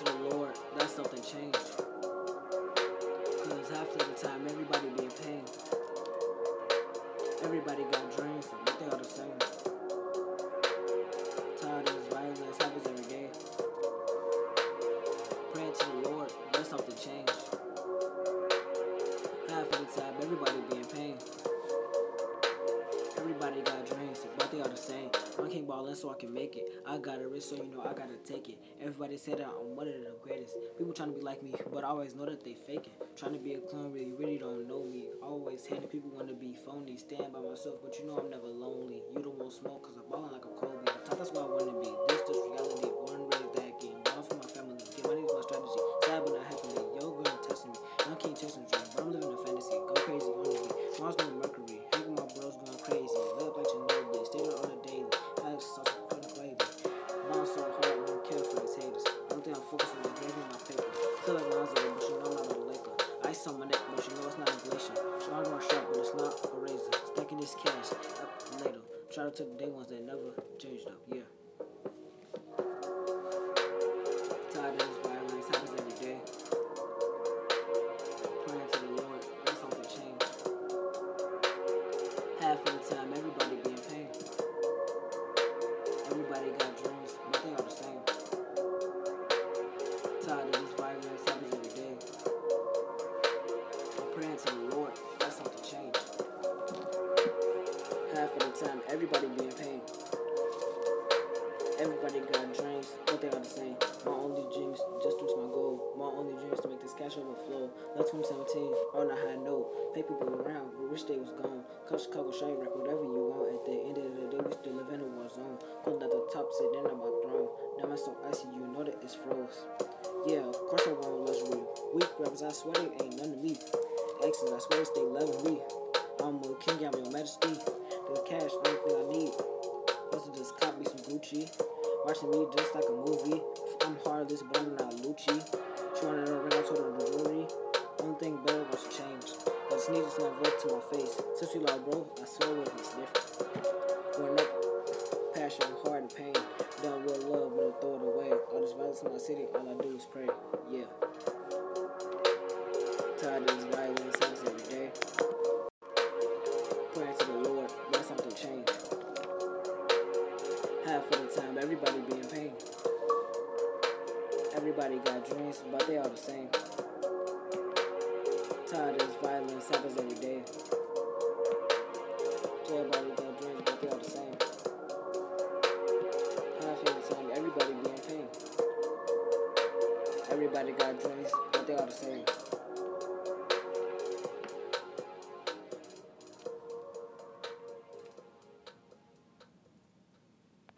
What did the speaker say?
to the Lord, that's something changed. Because half of the time, everybody be in pain. Everybody got dreams, but they all the same. Tired of this violence happens every day. Praying to the Lord, that's something changed. Half of the time, everybody So I can make it. I got a risk, so you know I gotta take it. Everybody said that I'm one of the greatest. People trying to be like me, but I always know that they faking. Trying to be a clone, really, really don't know me. Always hating people want to be phony. Stand by myself, but you know I'm never lonely. You don't want smoke, cause I'm balling like a Kobe. That's why I wanna be. This cash up later. Try to take the day ones that never changed up. Yeah. Tired of violence, happens every day. Praying to the Lord, something change. Half of the time, everybody be in pain. Everybody got dreams, everybody be in pain. Everybody got dreams, but they are the same. My only dreams just reach my goal. My only dreams to make this cash overflow. That's 2017 on a high note. Pay people around, but wish they was gone. Cause Chicago shine wreck whatever you want. At the end of the day, we still live in a war zone. Cold at the top, sitting on my throne. Now my so icy, you know that it's froze. Yeah, of course I want luxury. Weak rappers, I swear they ain't none to me. Exes, I swear they loving me. I'm a king, I'm your majesty. Watching me just like a movie. I'm heartless, but I'm not Lucci. Wanted to ring, I told her the jewelry. Only thing better was change. But sneeze is not red to my face. Since we like bro, I swear it was different. Growing up, passion, hard and pain. Done with love, but I throw it away. All this violence in my city, all I do is pray. Yeah. Of the time, everybody be in pain. Everybody got dreams, but they all the same. Tired of this violence, happens every day. Everybody got dreams, but they all the same. Half of the time, everybody be in pain. Everybody got dreams,